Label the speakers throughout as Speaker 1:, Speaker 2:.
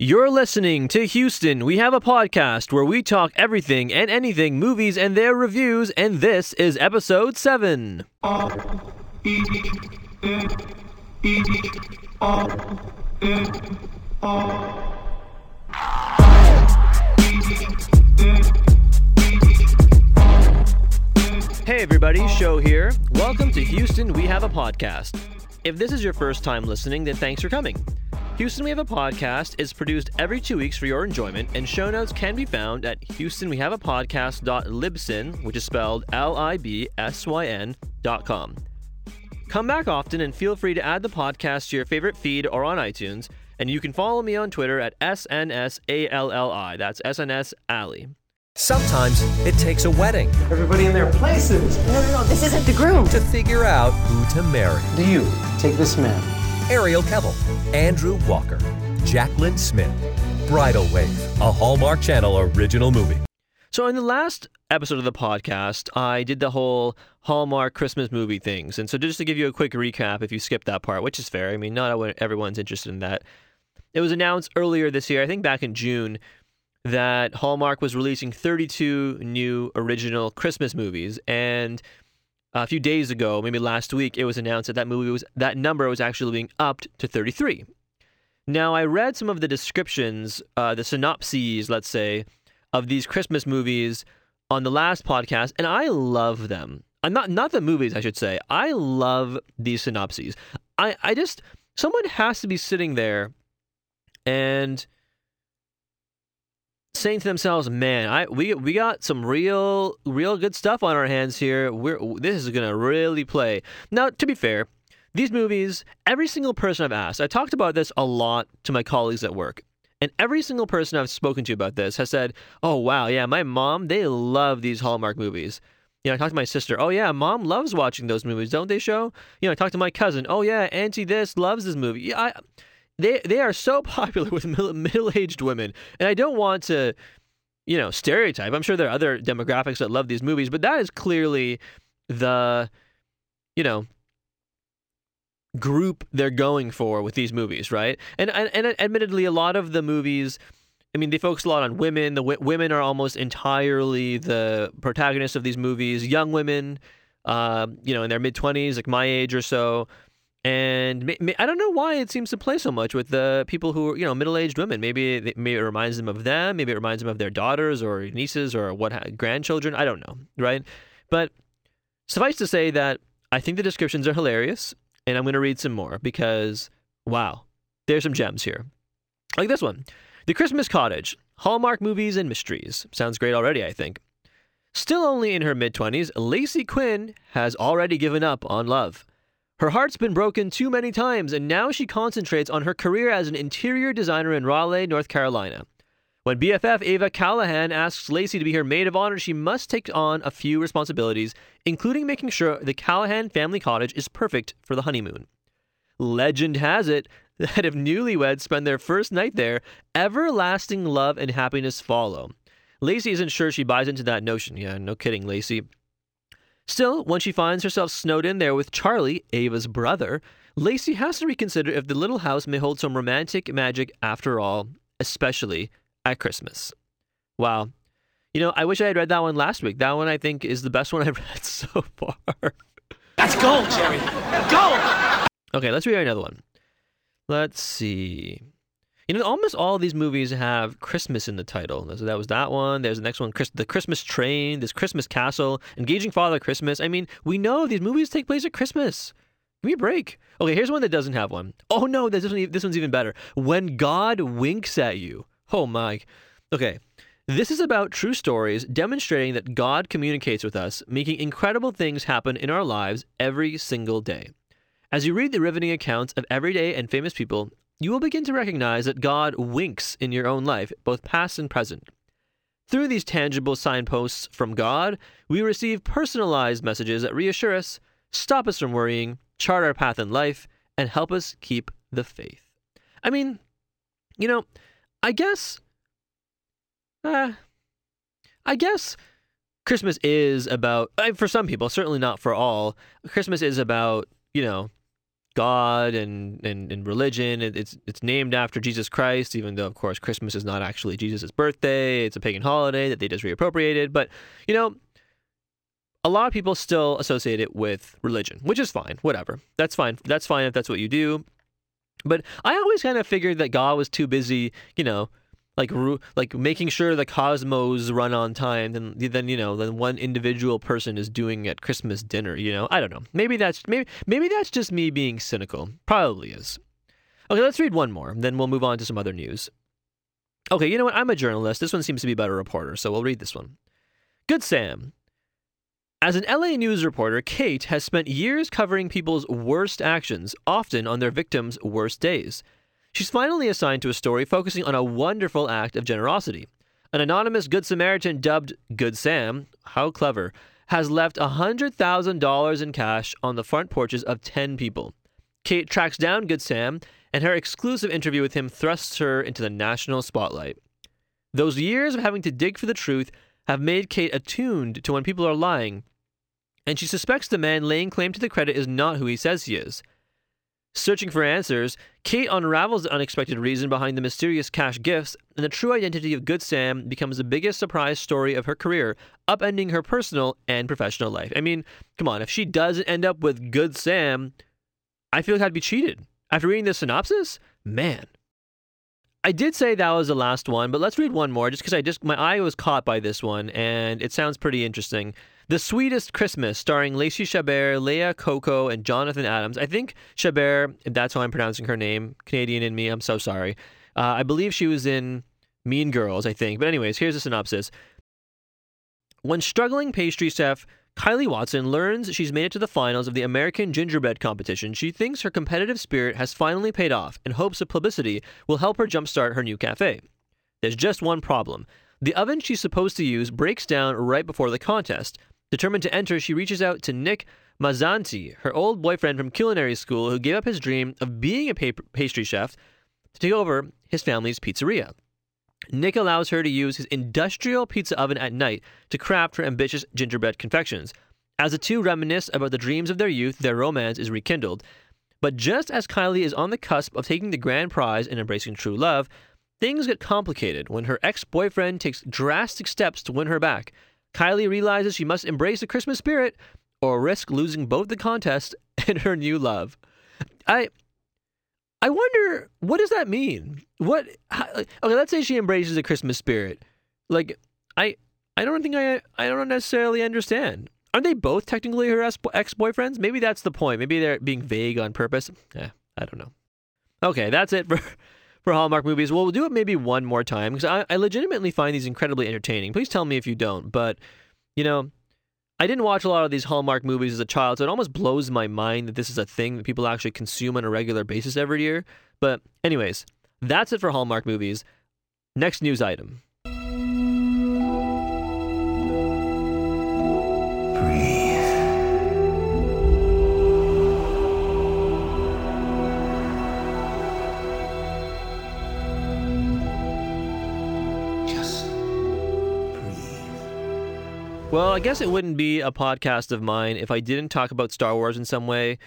Speaker 1: You're listening to Houston. We have a podcast where we talk everything and anything movies and their reviews, and this is episode 7. Hey everybody, show here. Welcome to Houston. We have a podcast. If this is your first time listening, then thanks for coming. Houston We Have a Podcast is produced every two weeks for your enjoyment, and show notes can be found at houstonwehaveapodcast.libsyn, which is spelled L-I-B-S-Y-N dot com. Come back often and feel free to add the podcast to your favorite feed or on iTunes, and you can follow me on Twitter at SNSALLI. That's SNS Alley.
Speaker 2: Sometimes it takes a wedding
Speaker 3: Everybody in their places.
Speaker 4: No, no, no, this isn't the groom.
Speaker 2: to figure out who to marry.
Speaker 3: Do you take this man?
Speaker 2: Arielle Kebbel, Andrew Walker, Jacqueline Smith. Bridal Wave, a Hallmark Channel original movie.
Speaker 1: So, in the last episode of the podcast, I did the whole Hallmark Christmas movie things. And so, just to give you a quick recap, if you skipped that part, which is fair, I mean, not everyone's interested in that. It was announced earlier this year, I think back in June, that Hallmark was releasing 32 new original Christmas movies. And a few days ago, maybe last week, it was announced that that movie was that number was actually being upped to 33. Now, I read some of the descriptions, uh, the synopses, let's say, of these Christmas movies on the last podcast, and I love them. I'm not not the movies, I should say. I love these synopses. I I just someone has to be sitting there and saying to themselves, "Man, I we we got some real real good stuff on our hands here. We're this is gonna really play." Now, to be fair, these movies, every single person I've asked, I talked about this a lot to my colleagues at work. And every single person I've spoken to about this has said, "Oh wow, yeah, my mom, they love these Hallmark movies." You know, I talked to my sister. Oh yeah, mom loves watching those movies, don't they? Show. You know, I talked to my cousin. Oh yeah, auntie this loves this movie. Yeah, I, they they are so popular with middle aged women, and I don't want to, you know, stereotype. I'm sure there are other demographics that love these movies, but that is clearly the, you know, group they're going for with these movies, right? And and, and admittedly, a lot of the movies. I mean, they focus a lot on women. The w- women are almost entirely the protagonists of these movies. Young women, uh, you know, in their mid twenties, like my age or so, and I don't know why it seems to play so much with the people who are, you know, middle-aged women. Maybe it, maybe it reminds them of them. Maybe it reminds them of their daughters or nieces or what grandchildren. I don't know, right? But suffice to say that I think the descriptions are hilarious, and I'm going to read some more because wow, there's some gems here, like this one. The Christmas Cottage, Hallmark movies and mysteries. Sounds great already, I think. Still only in her mid 20s, Lacey Quinn has already given up on love. Her heart's been broken too many times, and now she concentrates on her career as an interior designer in Raleigh, North Carolina. When BFF Ava Callahan asks Lacey to be her maid of honor, she must take on a few responsibilities, including making sure the Callahan family cottage is perfect for the honeymoon. Legend has it that if newlyweds spend their first night there, everlasting love and happiness follow. Lacey isn't sure she buys into that notion. Yeah, no kidding, Lacey. Still, when she finds herself snowed in there with Charlie, Ava's brother, Lacey has to reconsider if the little house may hold some romantic magic after all, especially at Christmas. Wow. You know, I wish I had read that one last week. That one I think is the best one I've read so far.
Speaker 3: That's gold, Jerry. Gold.
Speaker 1: Okay, let's read another one. Let's see. You know, almost all of these movies have Christmas in the title. So that was that one. There's the next one, Chris, The Christmas Train, This Christmas Castle, Engaging Father Christmas. I mean, we know these movies take place at Christmas. Give me a break. Okay, here's one that doesn't have one. Oh no, this, one, this one's even better. When God Winks at You. Oh my. Okay, this is about true stories demonstrating that God communicates with us, making incredible things happen in our lives every single day. As you read the riveting accounts of everyday and famous people, you will begin to recognize that God winks in your own life, both past and present. Through these tangible signposts from God, we receive personalized messages that reassure us, stop us from worrying, chart our path in life, and help us keep the faith. I mean, you know, I guess, uh, I guess Christmas is about, for some people, certainly not for all, Christmas is about, you know, God and and, and religion. It, it's it's named after Jesus Christ, even though of course Christmas is not actually Jesus' birthday. It's a pagan holiday that they just reappropriated. But you know, a lot of people still associate it with religion, which is fine. Whatever, that's fine. That's fine if that's what you do. But I always kind of figured that God was too busy, you know, like like making sure the cosmos run on time then than you know than one individual person is doing at Christmas dinner. You know, I don't know. Maybe that's maybe maybe that's just me being cynical. Probably is. Okay, let's read one more, then we'll move on to some other news. Okay, you know what? I'm a journalist. This one seems to be about a reporter, so we'll read this one. Good Sam. As an LA News reporter, Kate has spent years covering people's worst actions, often on their victims' worst days. She's finally assigned to a story focusing on a wonderful act of generosity. An anonymous Good Samaritan dubbed Good Sam, how clever, has left $100,000 in cash on the front porches of 10 people. Kate tracks down Good Sam, and her exclusive interview with him thrusts her into the national spotlight. Those years of having to dig for the truth have made Kate attuned to when people are lying, and she suspects the man laying claim to the credit is not who he says he is. Searching for answers, Kate unravels the unexpected reason behind the mysterious cash gifts, and the true identity of Good Sam becomes the biggest surprise story of her career, upending her personal and professional life. I mean, come on, if she doesn't end up with Good Sam, I feel like I'd be cheated. After reading the synopsis, man, I did say that was the last one, but let's read one more just because I just my eye was caught by this one and it sounds pretty interesting. The Sweetest Christmas, starring Lacey Chabert, Lea Coco, and Jonathan Adams. I think Chabert, if that's how I'm pronouncing her name, Canadian in me, I'm so sorry. Uh, I believe she was in Mean Girls, I think. But anyways, here's a synopsis. When struggling pastry chef Kylie Watson learns she's made it to the finals of the American Gingerbread competition. She thinks her competitive spirit has finally paid off and hopes of publicity will help her jumpstart her new cafe. There's just one problem. The oven she's supposed to use breaks down right before the contest. Determined to enter, she reaches out to Nick Mazzanti, her old boyfriend from culinary school who gave up his dream of being a pastry chef to take over his family's pizzeria. Nick allows her to use his industrial pizza oven at night to craft her ambitious gingerbread confections. As the two reminisce about the dreams of their youth, their romance is rekindled. But just as Kylie is on the cusp of taking the grand prize and embracing true love, things get complicated when her ex boyfriend takes drastic steps to win her back. Kylie realizes she must embrace the Christmas spirit or risk losing both the contest and her new love. I I wonder what does that mean? What? How, okay, let's say she embraces the Christmas spirit. Like, I, I don't think I, I don't necessarily understand. Aren't they both technically her ex boyfriends? Maybe that's the point. Maybe they're being vague on purpose. Yeah, I don't know. Okay, that's it for for Hallmark movies. Well, we'll do it maybe one more time because I, I legitimately find these incredibly entertaining. Please tell me if you don't. But you know, I didn't watch a lot of these Hallmark movies as a child, so it almost blows my mind that this is a thing that people actually consume on a regular basis every year. But, anyways, that's it for Hallmark movies. Next news item. Well, I guess it wouldn't be a podcast of mine if I didn't talk about Star Wars in some way.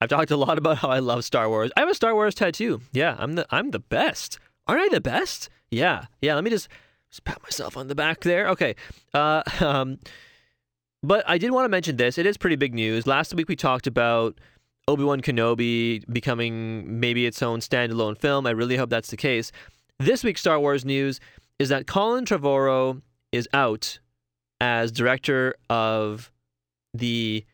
Speaker 1: I've talked a lot about how I love Star Wars. I have a Star Wars tattoo. Yeah, I'm the I'm the best. Aren't I the best? Yeah, yeah. Let me just, just pat myself on the back there. Okay. Uh, um, but I did want to mention this. It is pretty big news. Last week we talked about Obi Wan Kenobi becoming maybe its own standalone film. I really hope that's the case. This week's Star Wars news is that Colin Trevorrow is out as director of the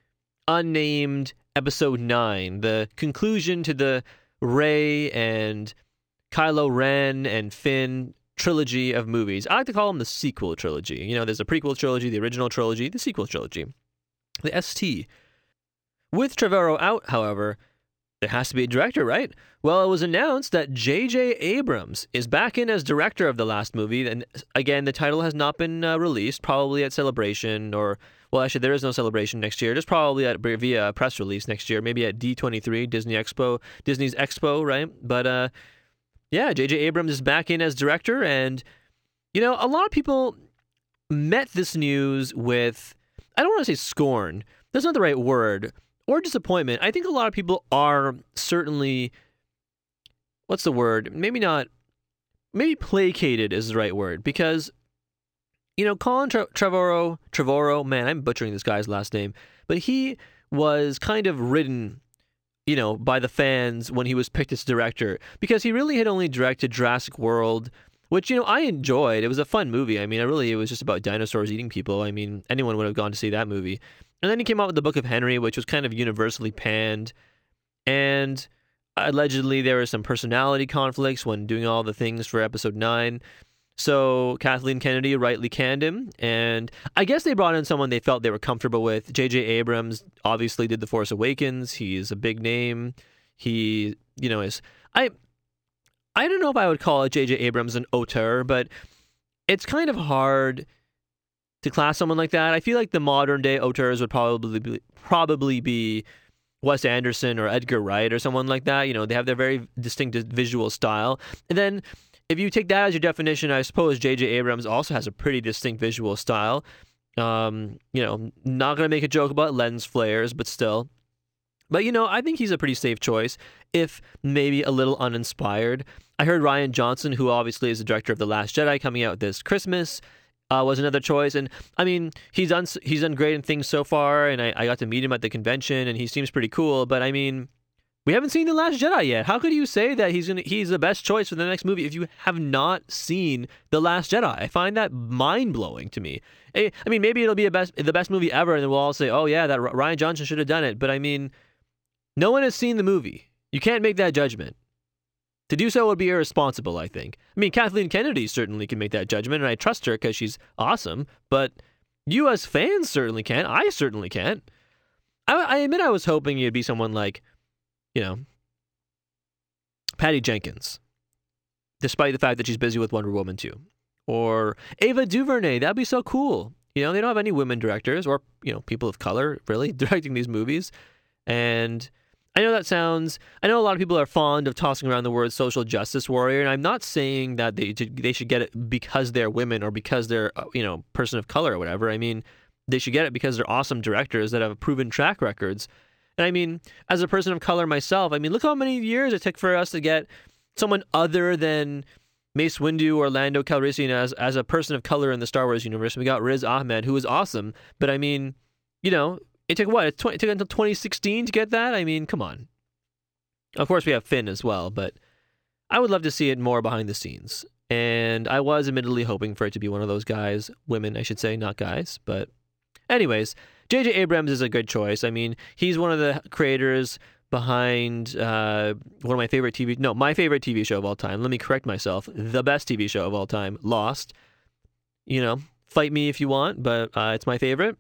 Speaker 1: unnamed episode 9, the conclusion to the Rey and Kylo Ren and Finn trilogy of movies. I like to call them the sequel trilogy. You know, there's a prequel trilogy, the original trilogy, the sequel trilogy, the ST. With Trevorrow out, however, there has to be a director, right? Well, it was announced that J.J. Abrams is back in as director of the last movie. And again, the title has not been uh, released, probably at Celebration or, well, actually, there is no Celebration next year. Just probably at, via press release next year, maybe at D23, Disney Expo, Disney's Expo, right? But uh, yeah, J.J. Abrams is back in as director. And, you know, a lot of people met this news with, I don't want to say scorn, that's not the right word or disappointment. I think a lot of people are certainly what's the word? Maybe not maybe placated is the right word because you know, Colin Tre- Trevorrow, Trevorrow, man, I'm butchering this guy's last name, but he was kind of ridden, you know, by the fans when he was picked as director because he really had only directed Jurassic World, which you know I enjoyed. It was a fun movie. I mean, I really it was just about dinosaurs eating people. I mean, anyone would have gone to see that movie. And then he came out with the Book of Henry, which was kind of universally panned, and allegedly there were some personality conflicts when doing all the things for Episode Nine. So Kathleen Kennedy rightly canned him, and I guess they brought in someone they felt they were comfortable with. J.J. Abrams obviously did The Force Awakens. He's a big name. He, you know, is I. I don't know if I would call J.J. Abrams an auteur, but it's kind of hard to class someone like that. I feel like the modern day auteurs would probably be, probably be Wes Anderson or Edgar Wright or someone like that. You know, they have their very distinct visual style, and then if you take that as your definition, I suppose J.J. Abrams also has a pretty distinct visual style. Um, you know, not going to make a joke about lens flares, but still. But, you know, I think he's a pretty safe choice, if maybe a little uninspired. I heard Rian Johnson, who obviously is the director of The Last Jedi, coming out this Christmas. Uh, was another choice, and I mean he's done he's done great in things so far, and I, I got to meet him at the convention, and he seems pretty cool. But I mean, we haven't seen The Last Jedi yet. How could you say that he's gonna, he's the best choice for the next movie if you have not seen The Last Jedi? I find that mind blowing to me. I mean, maybe it'll be a best, the best movie ever, and then we'll all say, "Oh yeah, that Rian Johnson should have done it." But I mean, no one has seen the movie. You can't make that judgment. To do so would be irresponsible. I think. I mean, Kathleen Kennedy certainly can make that judgment, and I trust her because she's awesome. But you, as fans, certainly can't. I certainly can't. I, I admit I was hoping you'd be someone like you know, Patty Jenkins, despite the fact that she's busy with Wonder Woman 2. Or Ava DuVernay, that'd be so cool. You know, they don't have any women directors or, you know, people of color really directing these movies. And I know that sounds, I know a lot of people are fond of tossing around the word social justice warrior, and I'm not saying that they, they should get it because they're women or because they're, uh, you know, person of color or whatever. I mean, they should get it because they're awesome directors that have proven track records and I mean, as a person of color myself, I mean, look how many years it took for us to get someone other than Mace Windu or Lando Calrissian as as a person of color in the Star Wars universe. We got Riz Ahmed, who was awesome, but I mean, you know, it took what? It, took until 2016 to get that. I mean, come on. Of course, we have Finn as well, but I would love to see it more behind the scenes. And I was admittedly hoping for it to be one of those guys, women, I should say, not guys. But, anyways, J.J. Abrams is a good choice. I mean, he's one of the creators behind uh, one of my favorite TV no my favorite TV show of all time. Let me correct myself. The best TV show of all time, Lost. You know, fight me if you want, but uh, it's my favorite.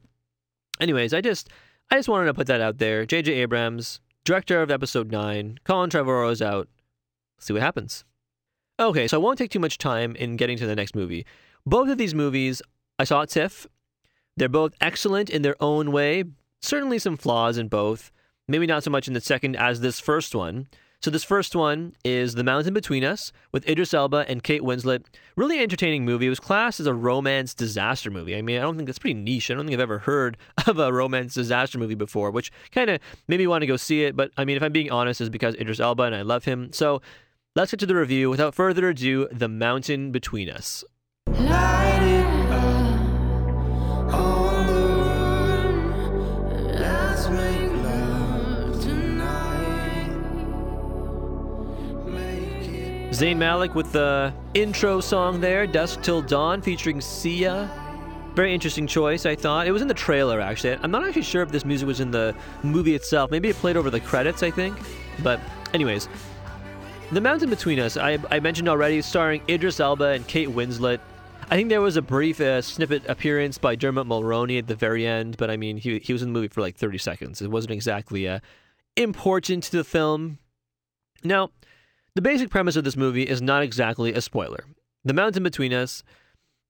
Speaker 1: Anyways, I just I just wanted to put that out there. J.J. Abrams, director of Episode Nine. Colin Trevorrow is out. See what happens. Okay, so I won't take too much time in getting to the next movie. Both of these movies I saw at TIFF they're both excellent in their own way. Certainly some flaws in both. Maybe not so much in the second as this first one. So this first one is The Mountain Between Us with Idris Elba and Kate Winslet. Really entertaining movie. It was classed as a romance disaster movie. I mean, I don't think that's pretty niche. I don't think I've ever heard of a romance disaster movie before, which kind of made me want to go see it. But I mean, if I'm being honest, it's because Idris Elba and I love him. So let's get to the review. Without further ado, The Mountain Between Us. Zayn Malik with the intro song there, Dusk Till Dawn, featuring Sia. Very interesting choice, I thought. It was in the trailer, actually. I'm not actually sure if this music was in the movie itself. Maybe it played over the credits, I think. But, anyways, The Mountain Between Us, I, I mentioned already, starring Idris Elba and Kate Winslet. I think there was a brief uh, snippet appearance by Dermot Mulroney at the very end, but I mean, he, he was in the movie for like 30 seconds. It wasn't exactly uh, important to the film. Now, the basic premise of this movie is not exactly a spoiler. The mountain between us,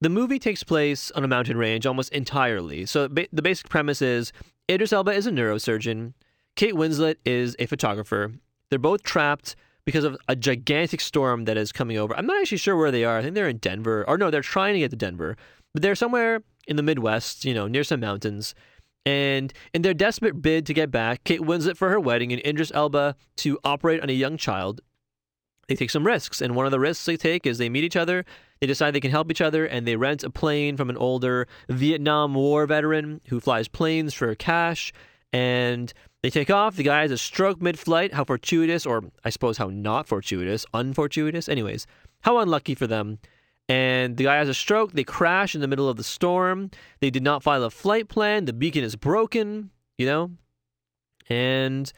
Speaker 1: the movie takes place on a mountain range almost entirely. So ba- the basic premise is Idris Elba is a neurosurgeon, Kate Winslet is a photographer. They're both trapped because of a gigantic storm that is coming over. I'm not actually sure where they are. I think they're in Denver. Or no, they're trying to get to Denver. But they're somewhere in the Midwest, you know, near some mountains. And in their desperate bid to get back, Kate Winslet for her wedding and Idris Elba to operate on a young child, they take some risks. And one of the risks they take is they meet each other, they decide they can help each other, and they rent a plane from an older Vietnam War veteran who flies planes for cash. And they take off. The guy has a stroke mid flight. How fortuitous, or I suppose how not fortuitous, unfortuitous. Anyways, how unlucky for them. And the guy has a stroke. They crash in the middle of the storm. They did not file a flight plan. The beacon is broken, you know? And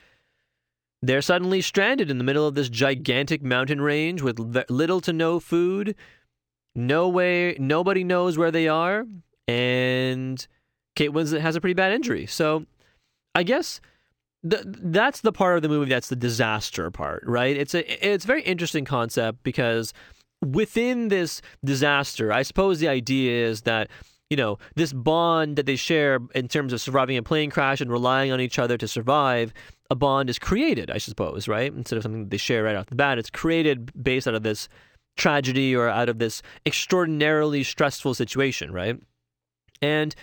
Speaker 1: they're suddenly stranded in the middle of this gigantic mountain range with little to no food. No way, nobody knows where they are. And Kate Winslet has a pretty bad injury. So I guess that's the part of the movie that's the disaster part, right? It's a it's a very interesting concept because within this disaster, I suppose the idea is that you know this bond that they share in terms of surviving a plane crash and relying on each other to survive. A bond is created, I suppose, right? Instead of something that they share right off the bat, it's created based out of this tragedy or out of this extraordinarily stressful situation, right? And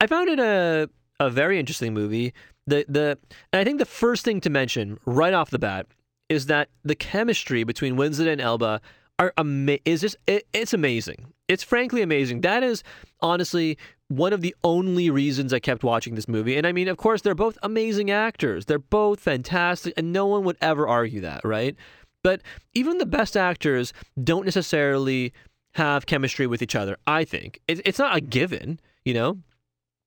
Speaker 1: I found it a a very interesting movie. The the and I think the first thing to mention right off the bat is that the chemistry between Winslet and Elba are ama- is just it, it's amazing. It's frankly amazing. That is honestly one of the only reasons I kept watching this movie. And I mean, of course, they're both amazing actors. They're both fantastic, and no one would ever argue that, right? But even the best actors don't necessarily have chemistry with each other. I think it, it's not a given, you know.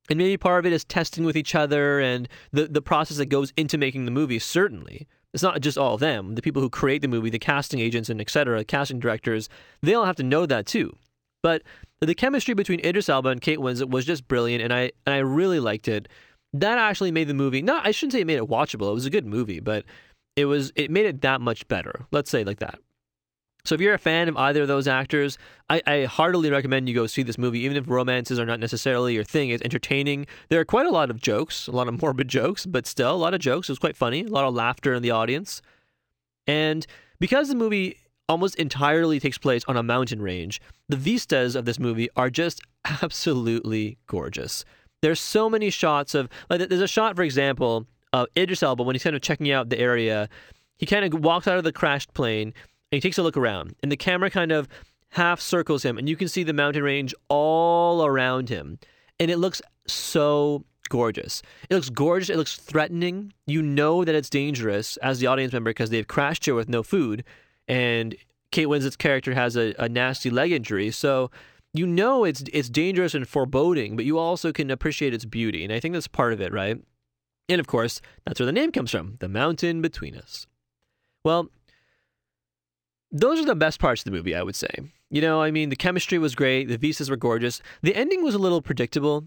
Speaker 1: And maybe part of it is testing with each other and the the process that goes into making the movie. Certainly, it's not just all them. The people who create the movie, the casting agents and etc., casting directors, they all have to know that too. But the chemistry between Idris Elba and Kate Winslet was just brilliant, and I and I really liked it. That actually made the movie. Not I shouldn't say it made it watchable. It was a good movie, but it was it made it that much better. Let's say like that. So if you're a fan of either of those actors, I, I, heartily recommend you go see this movie, even if romances are not necessarily your thing. It's entertaining. There are quite a lot of jokes, a lot of morbid jokes, but still a lot of jokes. It was quite funny, a lot of laughter in the audience. And because the movie almost entirely takes place on a mountain range, the vistas of this movie are just absolutely gorgeous. There's so many shots of like there's a shot, for example, of Idris Elba when he's kind of checking out the area. He kind of walks out of the crashed plane and he takes a look around, and the camera kind of half circles him, and you can see the mountain range all around him. And it looks so gorgeous. It looks gorgeous. It looks threatening. You know that it's dangerous as the audience member because they've crashed here with no food. And Kate Winslet's character has a, a nasty leg injury. So you know it's it's dangerous and foreboding, but you also can appreciate its beauty. And I think that's part of it, right? And of course, that's where the name comes from the mountain between us. Well, those are the best parts of the movie, I would say. You know, I mean, the chemistry was great, the vistas were gorgeous. The ending was a little predictable.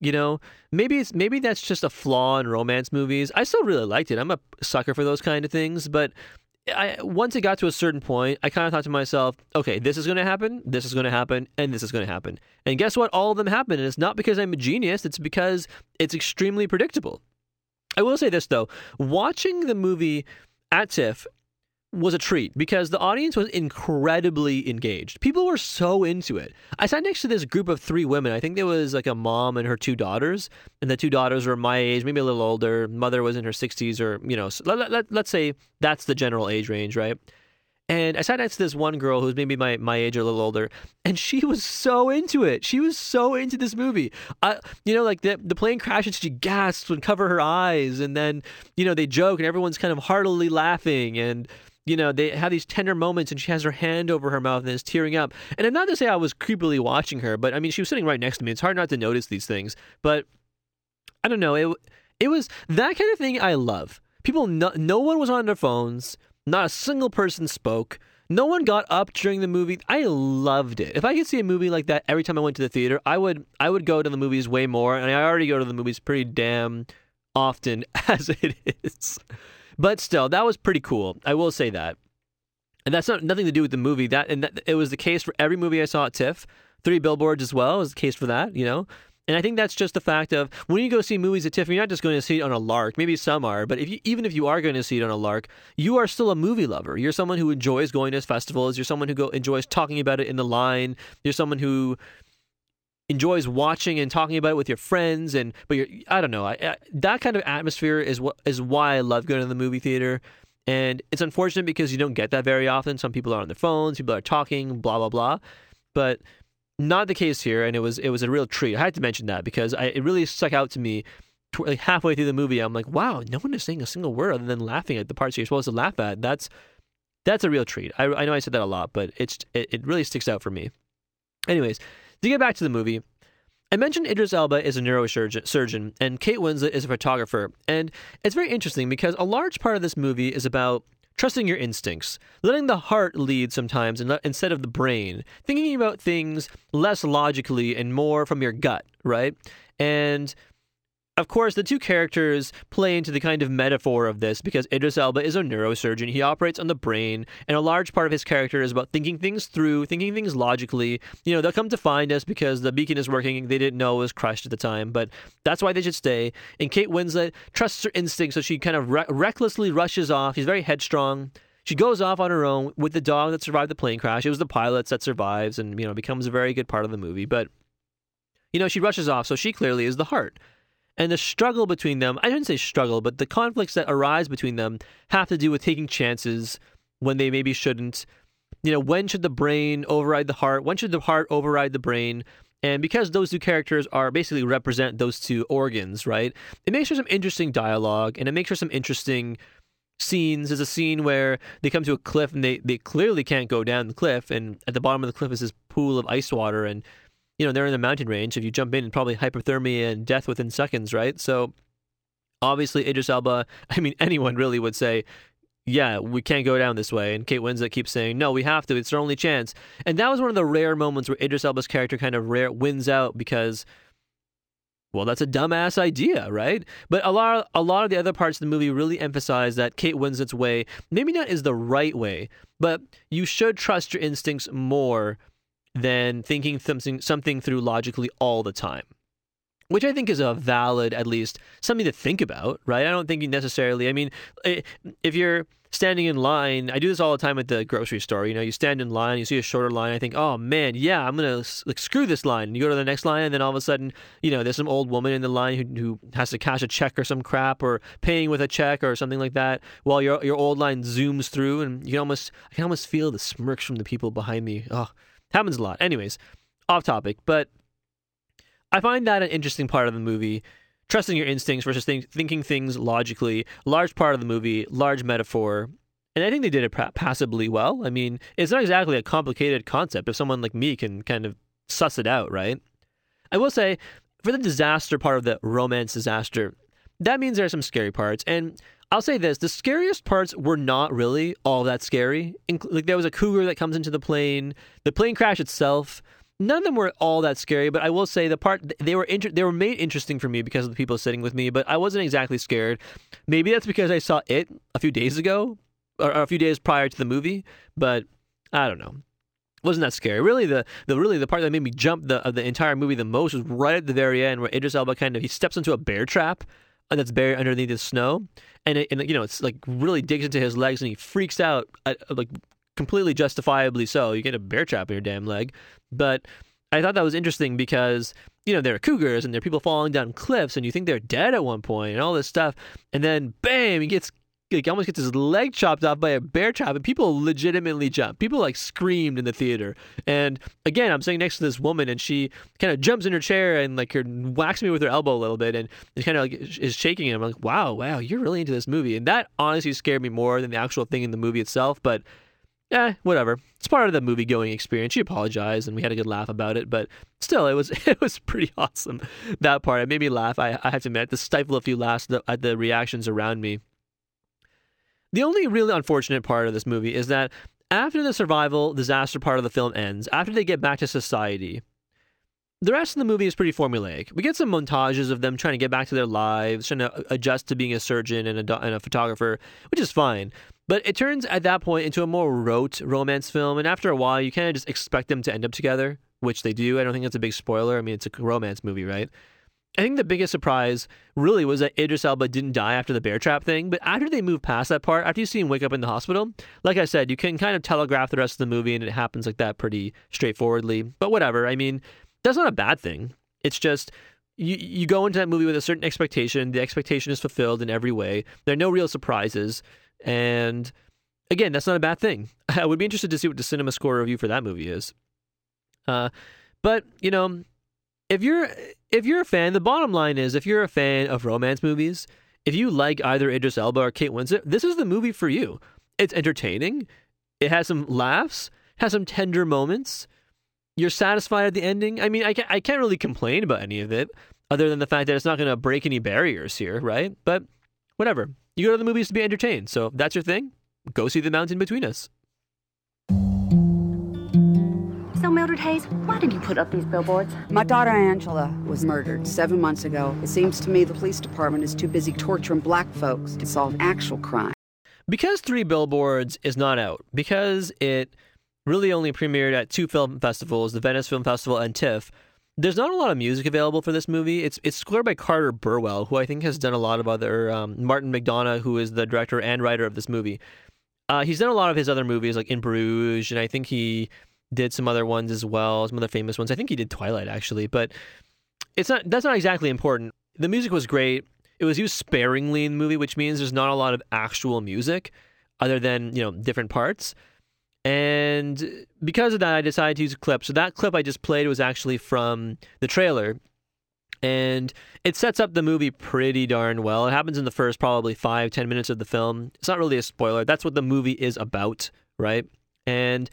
Speaker 1: You know, maybe it's maybe that's just a flaw in romance movies. I still really liked it. I'm a sucker for those kind of things, but I once it got to a certain point, I kind of thought to myself, okay, this is going to happen, this is going to happen, and this is going to happen. And guess what? All of them happen, and it's not because I'm a genius. It's because it's extremely predictable. I will say this though, watching the movie at TIFF was a treat because the audience was incredibly engaged. People were so into it. I sat next to this group of three women. I think there was like a mom and her two daughters, and the two daughters were my age, maybe a little older. Mother was in her 60s, or, you know, let, let, let's say that's the general age range, right? And I sat next to this one girl who's maybe my, my age or a little older, and she was so into it. She was so into this movie. I, you know, like the, the plane crashes, she gasps and cover her eyes, and then, you know, they joke, and everyone's kind of heartily laughing. And, you know, they have these tender moments and she has her hand over her mouth and is tearing up. And I'm not to say I was creepily watching her, but I mean, she was sitting right next to me. It's hard not to notice these things. But I don't know. It, it was that kind of thing I love. People, no, no one was on their phones. Not a single person spoke. No one got up during the movie. I loved it. If I could see a movie like that every time I went to the theater, I would I would go to the movies way more, and I already go to the movies pretty damn often as it is. But still, that was pretty cool. I will say that. And that's not nothing to do with the movie. That and that, it was the case for every movie I saw at TIFF. Three Billboards as well was the case for that. You know. And I think that's just the fact of when you go see movies at TIFF, you're not just going to see it on a lark. Maybe some are, but if you, even if you are going to see it on a lark, you are still a movie lover. You're someone who enjoys going to festivals. You're someone who go, enjoys talking about it in the line. You're someone who enjoys watching and talking about it with your friends and but you're I don't know. I, I, that kind of atmosphere is what is why I love going to the movie theater. And it's unfortunate because you don't get that very often. Some people are on their phones people are talking blah blah blah. But not the case here and it was it was a real treat. I had to mention that because I, it really stuck out to me tw- like halfway through the movie. I'm like wow no one is saying a single word other than laughing at the parts you're supposed to laugh at. That's that's a real treat. I, I know I said that a lot but it's it, it really sticks out for me. Anyways to get back to the movie, I mentioned Idris Elba is a neurosurgeon, and Kate Winslet is a photographer. And it's very interesting because a large part of this movie is about trusting your instincts, letting the heart lead sometimes instead of the brain, thinking about things less logically and more from your gut, right? And of course, the two characters play into the kind of metaphor of this because Idris Elba is a neurosurgeon. He operates on the brain, and a large part of his character is about thinking things through, thinking things logically. You know, they'll come to find us because the beacon is working. They didn't know it was crushed at the time, but that's why they should stay. And Kate Winslet trusts her instincts, so she kind of re- recklessly rushes off. She's very headstrong. She goes off on her own with the dog that survived the plane crash. It was the pilots that survives and, you know, becomes a very good part of the movie. But, you know, she rushes off, so she clearly is the heart. And the struggle between them, I didn't say struggle, but the conflicts that arise between them have to do with taking chances when they maybe shouldn't. You know, when should the brain override the heart? When should the heart override the brain? And because those two characters are basically represent those two organs, right? It makes for some interesting dialogue and it makes for some interesting scenes. There's a scene where they come to a cliff and they, they clearly can't go down the cliff. And at the bottom of the cliff is this pool of ice water. And you know, they're in the mountain range. If you jump in, probably hypothermia and death within seconds, right? So obviously, Idris Elba, I mean, anyone really would say, yeah, we can't go down this way. And Kate Winslet keeps saying, no, we have to. It's our only chance. And that was one of the rare moments where Idris Elba's character kind of rare wins out because, well, that's a dumbass idea, right? But a lot, a lot of the other parts of the movie really emphasize that Kate Winslet's way, maybe not is the right way, but you should trust your instincts more than thinking something something through logically all the time. Which I think is a valid, at least, something to think about, right? I don't think you necessarily, I mean, eh, if you're standing in line, I do this all the time at the grocery store. You know, you stand in line, you see a shorter line, I think, oh man, yeah, I'm gonna like screw this line. And you go to the next line, and then all of a sudden, you know, there's some old woman in the line who, who has to cash a check or some crap, or paying with a check or something like that, while your your old line zooms through, and you can almost, I can almost feel the smirks from the people behind me. Oh, Happens a lot. Anyways, off topic, but I find that an interesting part of the movie. Trusting your instincts versus think, thinking things logically. Large part of the movie, large metaphor. And I think they did it passably well. I mean, it's not exactly a complicated concept if someone like me can kind of suss it out, right? I will say, for the disaster part of the romance disaster, that means there are some scary parts. And I'll say this: the scariest parts were not really all that scary. Like there was a cougar that comes into the plane, the plane crash itself. None of them were all that scary, but I will say the part they were inter- they were made interesting for me because of the people sitting with me. But I wasn't exactly scared. Maybe that's because I saw it a few days ago or a few days prior to the movie. But I don't know wasn't that scary. Really, the, the really the part that made me jump the the entire movie the most was right at the very end, where Idris Elba kind of he steps into a bear trap, that's buried underneath the snow, and it, and you know it's like really digs into his legs and he freaks out at, like completely justifiably so. You get a bear trap in your damn leg, but I thought that was interesting because you know there are cougars and there are people falling down cliffs and you think they're dead at one point and all this stuff, and then bam, he gets like almost gets his leg chopped off by a bear trap, and people legitimately jump. People like screamed in the theater. And again, I'm sitting next to this woman, and she kind of jumps in her chair and like her whacks me with her elbow a little bit, and kind of like is shaking. And I'm like, wow, wow, you're really into this movie, and that honestly scared me more than the actual thing in the movie itself. But yeah, whatever. It's part of the movie going experience. She apologized, and we had a good laugh about it. But still, it was it was pretty awesome. That part it made me laugh. I I have to admit, to stifle a few laughs at the reactions around me. The only really unfortunate part of this movie is that after the survival disaster part of the film ends, after they get back to society, the rest of the movie is pretty formulaic. We get some montages of them trying to get back to their lives, trying to adjust to being a surgeon and a, and a photographer, which is fine. But it turns at that point into a more rote romance film, and after a while, you kind of just expect them to end up together, which they do. I don't think that's a big spoiler. I mean, it's a romance movie, right? I think the biggest surprise really was that Idris Elba didn't die after the bear trap thing. But after they move past that part, after you see him wake up in the hospital, like I said, you can kind of telegraph the rest of the movie and it happens like that pretty straightforwardly. But whatever. I mean, that's not a bad thing. It's just you you go into that movie with a certain expectation. The expectation is fulfilled in every way. There are no real surprises, and again, that's not a bad thing. I would be interested to see what the cinema score review for that movie is. Uh, but you know, if you're if you're a fan, the bottom line is if you're a fan of romance movies, if you like either Idris Elba or Kate Winslet, this is the movie for you. It's entertaining. It has some laughs, has some tender moments. You're satisfied at the ending. I mean, I can't, I can't really complain about any of it, other than the fact that it's not going to break any barriers here, right? But whatever. You go to the movies to be entertained. So that's your thing, go see The Mountain Between Us.
Speaker 4: So, Mildred Hayes, why did you put up these billboards?
Speaker 5: My daughter Angela was murdered seven months ago. It seems to me the police department is too busy torturing black folks to solve actual crime.
Speaker 1: Because Three Billboards is not out, because it really only premiered at two film festivals, the Venice Film Festival and TIFF, there's not a lot of music available for this movie. It's it's scored by Carter Burwell, who I think has done a lot of other um, Martin McDonagh, who is the director and writer of this movie. Uh, he's done a lot of his other movies, like In Bruges, and I think he did some other ones as well, some other famous ones. I think he did Twilight actually, but it's not that's not exactly important. The music was great. It was used sparingly in the movie, which means there's not a lot of actual music other than, you know, different parts. And because of that, I decided to use a clip. So that clip I just played was actually from the trailer. And it sets up the movie pretty darn well. It happens in the first probably five, ten minutes of the film. It's not really a spoiler. That's what the movie is about, right? And,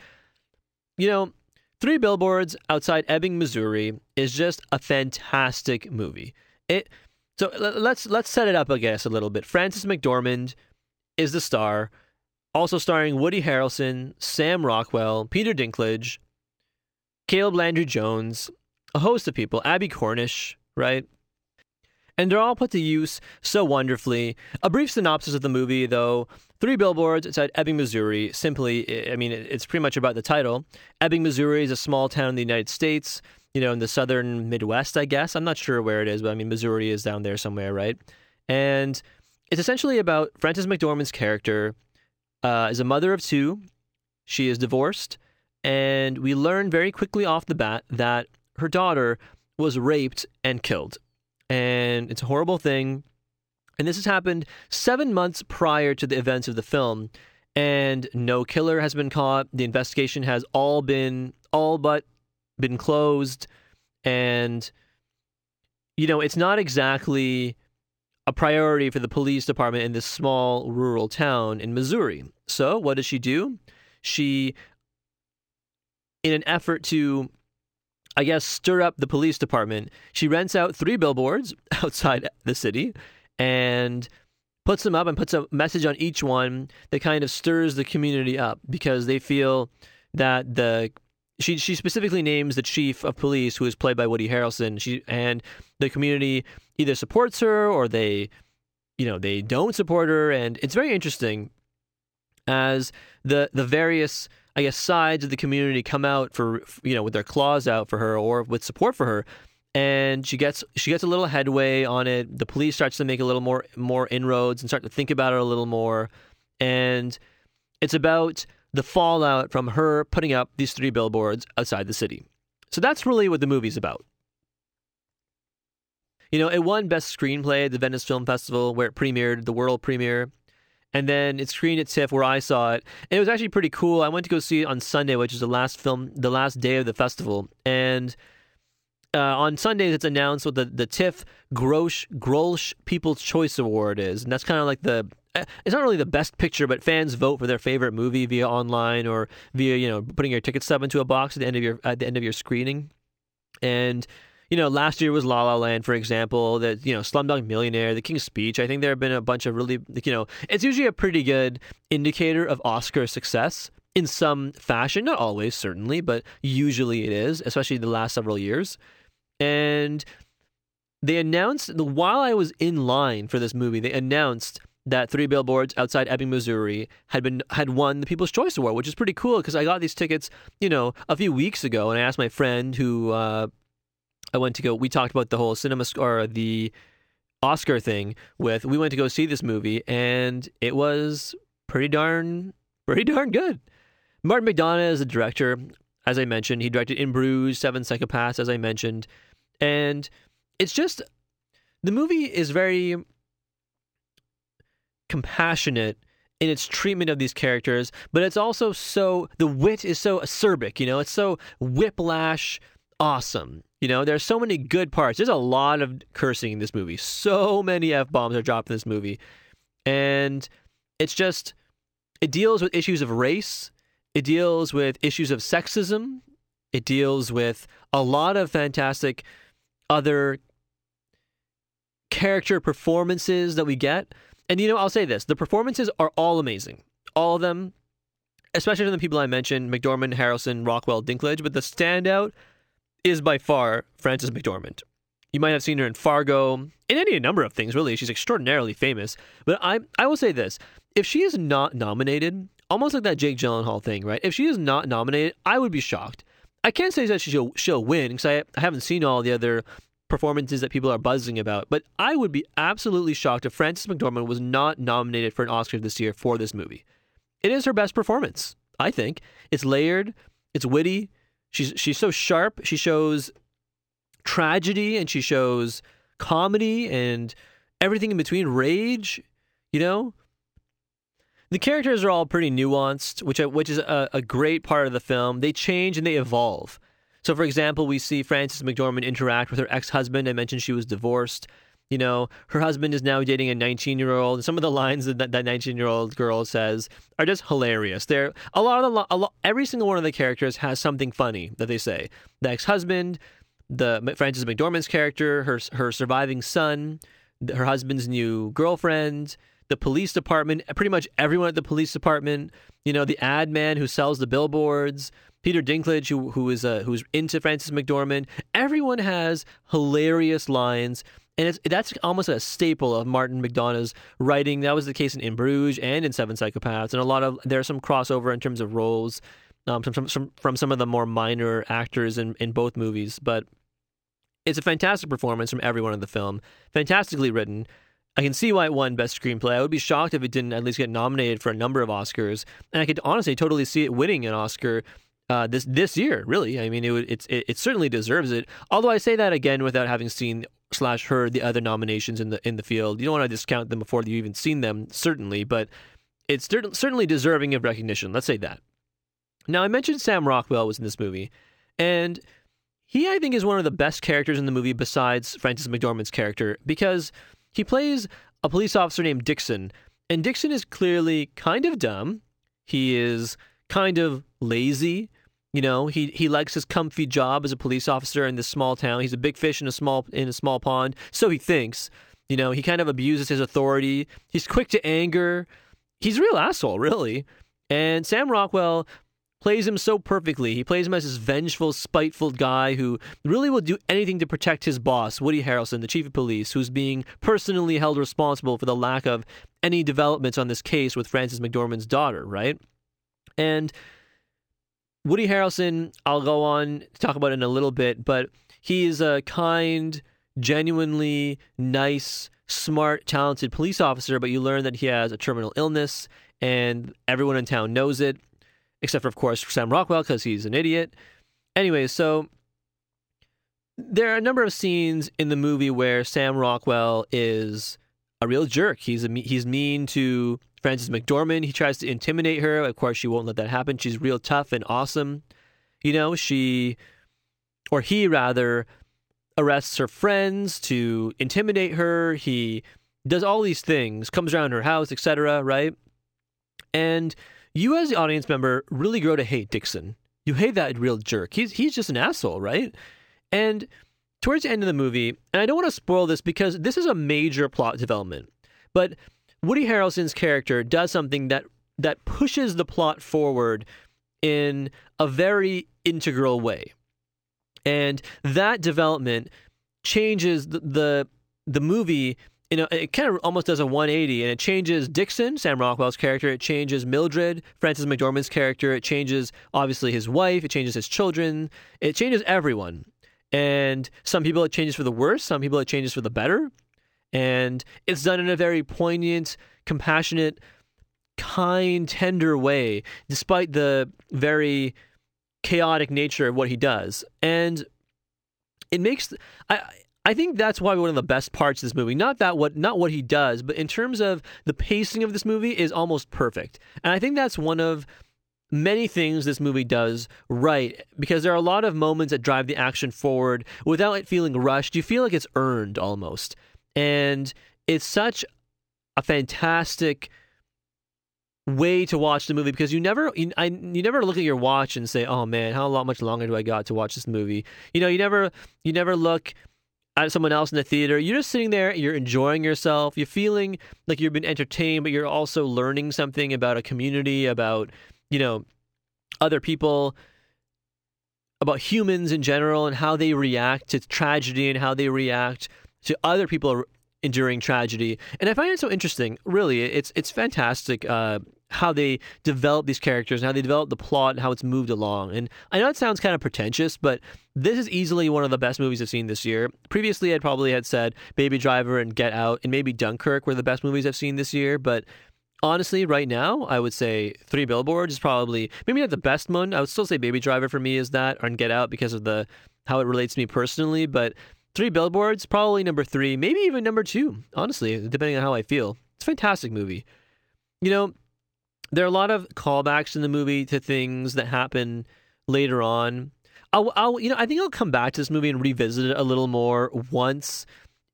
Speaker 1: you know, Three Billboards Outside Ebbing, Missouri is just a fantastic movie. It so let's let's set it up, I guess, a little bit. Frances McDormand is the star also starring Woody Harrelson, Sam Rockwell, Peter Dinklage, Caleb Landry Jones, a host of people, Abbie Cornish, right? And they're all put to use so wonderfully. A brief synopsis of the movie, though Three Billboards outside Ebbing, Missouri. Simply, I mean, it's pretty much about the title. Ebbing, Missouri is a small town in the United States, you know, in the southern Midwest, I guess. I'm not sure where it is, but I mean, Missouri is down there somewhere, right? And it's essentially about Frances McDormand's character uh, is a mother of two. She is divorced, and we learn very quickly off the bat that her daughter was raped and killed. And it's a horrible thing. And this has happened seven months prior to the events of the film. And no killer has been caught. The investigation has all been, all but been closed. And, you know, it's not exactly a priority for the police department in this small rural town in Missouri. So, what does she do? She, in an effort to, I guess, stir up the police department, she rents out three billboards outside the city and puts them up and puts a message on each one that kind of stirs the community up because they feel that the she she specifically names the chief of police who is played by Woody Harrelson. She and the community either supports her or they you know they don't support her. And it's very interesting as the the various I guess sides of the community come out for you know with their claws out for her or with support for her. And she gets she gets a little headway on it. The police starts to make a little more more inroads and start to think about it a little more. And it's about the fallout from her putting up these three billboards outside the city. So that's really what the movie's about. You know, it won Best Screenplay at the Venice Film Festival, where it premiered, the world premiere. And then it screened at TIFF, where I saw it. And it was actually pretty cool. I went to go see it on Sunday, which is the last film, the last day of the festival. And uh, on Sundays, it's announced what the, the TIFF Grosh, Grolsch People's Choice Award is. And that's kind of like the, eh, it's not really the best picture, but fans vote for their favorite movie via online or via, you know, putting your ticket stub into a box at the end of your, at the end of your screening. And you know, last year was La La Land, for example, that, you know, Slumdog Millionaire, The King's Speech. I think there have been a bunch of really, you know, it's usually a pretty good indicator of Oscar success in some fashion. Not always, certainly, but usually it is, especially the last several years. And they announced, while I was in line for this movie, they announced that Three Billboards Outside Ebbing, Missouri had been had won the People's Choice Award, which is pretty cool because I got these tickets, you know, a few weeks ago, and I asked my friend who uh, I went to go. We talked about the whole cinema or the Oscar thing with. We went to go see this movie, and it was pretty darn, pretty darn good. Martin McDonagh is the director. as I mentioned. He directed In Bruges, Seven Psychopaths, as I mentioned. And it's just, the movie is very compassionate in its treatment of these characters, but it's also so, the wit is so acerbic, you know, it's so whiplash awesome. You know, there's so many good parts. There's a lot of cursing in this movie. So many F bombs are dropped in this movie. And it's just, it deals with issues of race, it deals with issues of sexism, it deals with a lot of fantastic other character performances that we get. And you know, I'll say this the performances are all amazing. All of them, especially from the people I mentioned McDormand, Harrelson, Rockwell, Dinklage. But the standout is by far Frances McDormand. You might have seen her in Fargo, in any number of things, really. She's extraordinarily famous. But I, I will say this if she is not nominated, almost like that Jake Gyllenhaal thing, right? If she is not nominated, I would be shocked. I can't say that she'll, she'll win because I, I haven't seen all the other performances that people are buzzing about, but I would be absolutely shocked if Frances McDormand was not nominated for an Oscar this year for this movie. It is her best performance, I think. It's layered, it's witty, she's she's so sharp, she shows tragedy and she shows comedy and everything in between, rage, you know? The characters are all pretty nuanced, which uh, which is a, a great part of the film. They change and they evolve. So, for example, we see Frances McDormand interact with her ex husband. I mentioned she was divorced. You know, her husband is now dating a 19 year old. Some of the lines that that 19 year old girl says are just hilarious. there a lot of the a lot, every single one of the characters has something funny that they say. The ex husband, the Frances McDormand's character, her her surviving son, her husband's new girlfriend, the police department, pretty much everyone at the police department. You know, the ad man who sells the billboards. Peter Dinklage, who who is uh, who's into Frances McDormand. Everyone has hilarious lines, and that's almost a staple of Martin McDonagh's writing. That was the case in In Bruges and in Seven Psychopaths, and a lot of there's some crossover in terms of roles um, from, from from some of the more minor actors in in both movies, but. It's a fantastic performance from everyone in the film. Fantastically written. I can see why it won Best Screenplay. I would be shocked if it didn't at least get nominated for a number of Oscars, and I could honestly totally see it winning an Oscar uh, this this year. Really, I mean, it, it, it certainly deserves it. Although I say that again without having seen slash heard the other nominations in the in the field. You don't want to discount them before you've even seen them, certainly, but it's certainly deserving of recognition. Let's say that. Now, I mentioned Sam Rockwell was in this movie, and he, I think, is one of the best characters in the movie besides Frances McDormand's character because he plays a police officer named Dixon, and Dixon is clearly kind of dumb. He is kind of lazy. You know, he he likes his comfy job as a police officer in this small town. He's a big fish in a small in a small pond, so he thinks. You know, he kind of abuses his authority. He's quick to anger. He's a real asshole, really. And Sam Rockwell plays him so perfectly. He plays him as this vengeful, spiteful guy who really will do anything to protect his boss, Woody Harrelson, the chief of police, who's being personally held responsible for the lack of any developments on this case with Frances McDormand's daughter, right? And Woody Harrelson, I'll go on to talk about in a little bit, but he is a kind, genuinely nice, smart, talented police officer, but you learn that he has a terminal illness and everyone in town knows it, except for, of course, Sam Rockwell because he's an idiot. Anyway, so there are a number of scenes in the movie where Sam Rockwell is a real jerk. He's a, he's mean to Frances McDormand. He tries to intimidate her. Of course, she won't let that happen. She's real tough and awesome. You know, she, or he rather, arrests her friends to intimidate her. He does all these things, comes around her house, etc., right? And you, as the audience member, really grow to hate Dixon. You hate that real jerk. He's, he's just an asshole, right? And towards the end of the movie, and I don't want to spoil this because this is a major plot development, but Woody Harrelson's character does something that that pushes the plot forward in a very integral way. And that development changes the the, the movie you know, it kind of almost does a 180 and it changes Dixon, Sam Rockwell's character. It changes Mildred, Frances McDormand's character. It changes, obviously, his wife. It changes his children. It changes everyone. And some people it changes for the worse. Some people it changes for the better. And it's done in a very poignant, compassionate, kind, tender way, despite the very chaotic nature of what he does, and it makes I. I think that's why one of the best parts of this movie, not that what not what he does, but in terms of the pacing of this movie is almost perfect. And I think that's one of many things this movie does right because there are a lot of moments that drive the action forward without it feeling rushed. You feel like it's earned almost. And it's such a fantastic way to watch the movie because you never you, I, you never look at your watch and say oh man how long, much longer do i got to watch this movie? You know you never you never look at someone else in the theater. You're just sitting there you're enjoying yourself you're feeling like you've been entertained but you're also learning something about a community about you know other people about humans in general and how they react to tragedy and how they react to other people enduring tragedy. And I find it so interesting. Really, it's it's fantastic uh, how they develop these characters and how they develop the plot and how it's moved along. And I know it sounds kind of pretentious, but this is easily one of the best movies I've seen this year. Previously, I'd probably had said Baby Driver and Get Out and maybe Dunkirk were the best movies I've seen this year, but. Honestly, right now, I would say Three Billboards is probably maybe not the best one. I would still say Baby Driver for me is that, or Get Out because of the how it relates to me personally. But Three Billboards, probably number three, maybe even number two, honestly, depending on how I feel. It's a fantastic movie. You know, there are a lot of callbacks in the movie to things that happen later on. I'll, I'll, you know, I think I'll come back to this movie and revisit it a little more once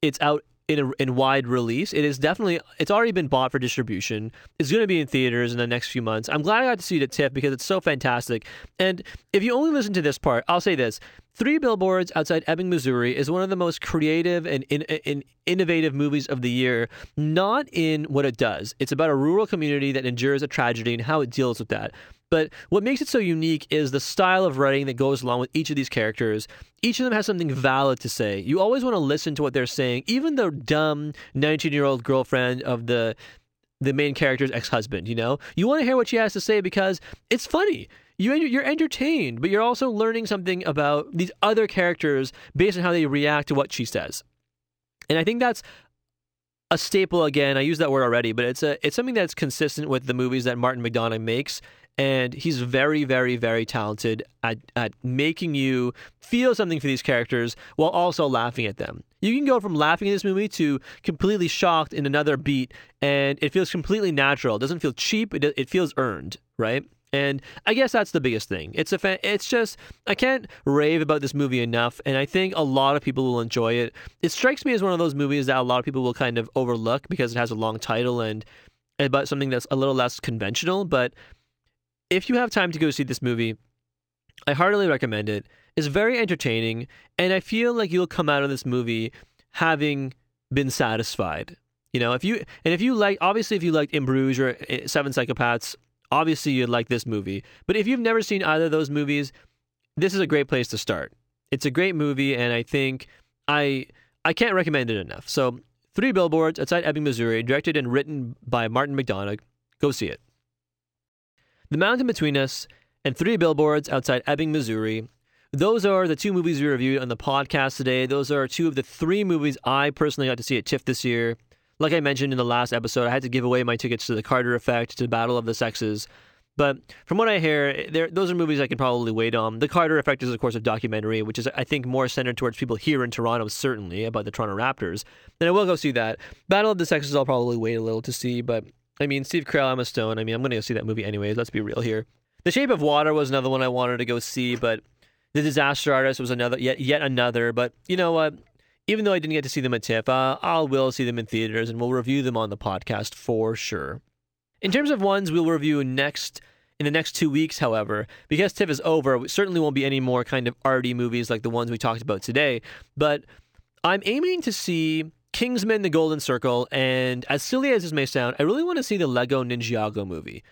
Speaker 1: it's out in a in wide release. It is definitely it's already been bought for distribution. It's going to be in theaters in the next few months. I'm glad I got to see it at TIFF because it's so fantastic. And if you only listen to this part, I'll say this: Three Billboards Outside Ebbing, Missouri is one of the most creative and in, in, innovative movies of the year. Not in what it does. It's about a rural community that endures a tragedy and how it deals with that. But what makes it so unique is the style of writing that goes along with each of these characters. Each of them has something valid to say. You always want to listen to what they're saying, even the dumb 19 year old girlfriend of the the main character's ex-husband you know you want to hear what she has to say because it's funny you you're entertained but you're also learning something about these other characters based on how they react to what she says and i think that's a staple again i use that word already but it's a it's something that's consistent with the movies that martin mcdonagh makes and he's very, very, very talented at, at making you feel something for these characters while also laughing at them. You can go from laughing at this movie to completely shocked in another beat, and it feels completely natural. It doesn't feel cheap. It, it feels earned, right? And I guess that's the biggest thing. It's a fa- it's just I can't rave about this movie enough, and I think a lot of people will enjoy it. It strikes me as one of those movies that a lot of people will kind of overlook because it has a long title and about something that's a little less conventional, but if you have time to go see this movie, I heartily recommend it. It's very entertaining, and I feel like you'll come out of this movie having been satisfied. You know, if you and if you like, obviously, if you liked In Bruges or eh, Seven Psychopaths, obviously you'd like this movie. But if you've never seen either of those movies, this is a great place to start. It's a great movie, and I think I I can't recommend it enough. So, Three Billboards Outside Ebbing, Missouri, directed and written by Martin McDonagh. Go see it. The Mountain Between Us, and Three Billboards Outside Ebbing, Missouri. Those are the two movies we reviewed on the podcast today. Those are two of the three movies I personally got to see at TIFF this year. Like I mentioned in the last episode, I had to give away my tickets to the Carter Effect, to Battle of the Sexes. But from what I hear, those are movies I can probably wait on. The Carter Effect is, of course, a documentary, which is, I think, more centered towards people here in Toronto, certainly, about the Toronto Raptors. And I will go see that. Battle of the Sexes, I'll probably wait a little to see, but I mean, Steve Carell, Emma Stone. I mean, I'm going to go see that movie anyways. Let's be real here. The Shape of Water was another one I wanted to go see, but The Disaster Artist was another, yet yet another. But you know what? Even though I didn't get to see them at TIFF, uh, I will see them in theaters, and we'll review them on the podcast for sure. In terms of ones we'll review next in the next two weeks, however, because TIFF is over, certainly won't be any more kind of arty movies like the ones we talked about today. But I'm aiming to see Kingsman: The Golden Circle, and as silly as this may sound, I really want to see the Lego Ninjago movie.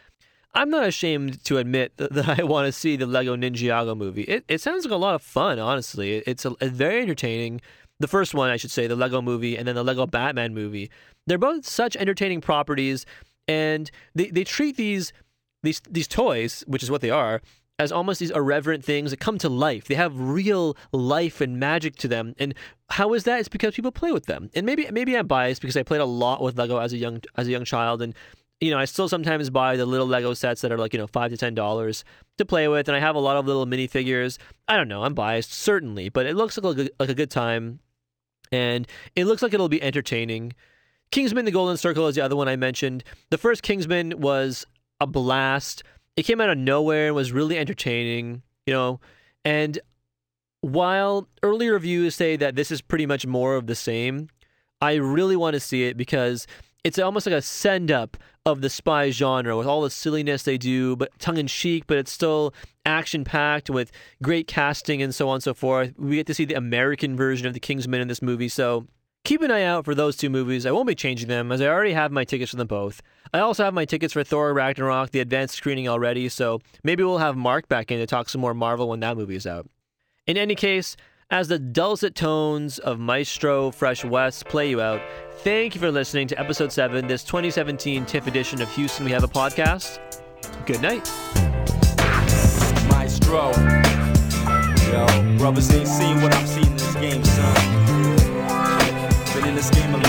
Speaker 1: I'm not ashamed to admit that, I want to see the Lego Ninjago movie. It, it sounds like a lot of fun, honestly. It, it's, a, very entertaining. The first one, I should say, the Lego movie, and then the Lego Batman movie. They're both such entertaining properties, and they, they treat these these these toys, which is what they are, as almost these irreverent things that come to life. They have real life and magic to them. And how is that? It's because people play with them. And maybe maybe I'm biased because I played a lot with Lego as a young as a young child and you know, I still sometimes buy the little Lego sets that are like, you know, five to ten dollars to play with, and I have a lot of little minifigures. I don't know, I'm biased, certainly, but it looks like a, like a good time, and it looks like it'll be entertaining. Kingsman: The Golden Circle is the other one I mentioned. The first Kingsman was a blast. It came out of nowhere and was really entertaining, you know, and while early reviews say that this is pretty much more of the same, I really want to see it because it's almost like a send up of the spy genre with all the silliness they do, but tongue in cheek, but it's still action packed with great casting and so on and so forth. We get to see the American version of the Kingsman in this movie, so keep an eye out for those two movies. I won't be changing them as I already have my tickets for them both. I also have my tickets for Thor Ragnarok, the advanced screening already, so maybe we'll have Mark back in to talk some more Marvel when that movie is out. In any case, as the dulcet tones of Maestro Fresh Wes play you out, thank you for listening to episode 7, this 2017 TIFF edition of Houston We Have a Podcast. Good night.
Speaker 6: Maestro. Yo, brothers ain't seen what I've seen in this game, son. Been in this game a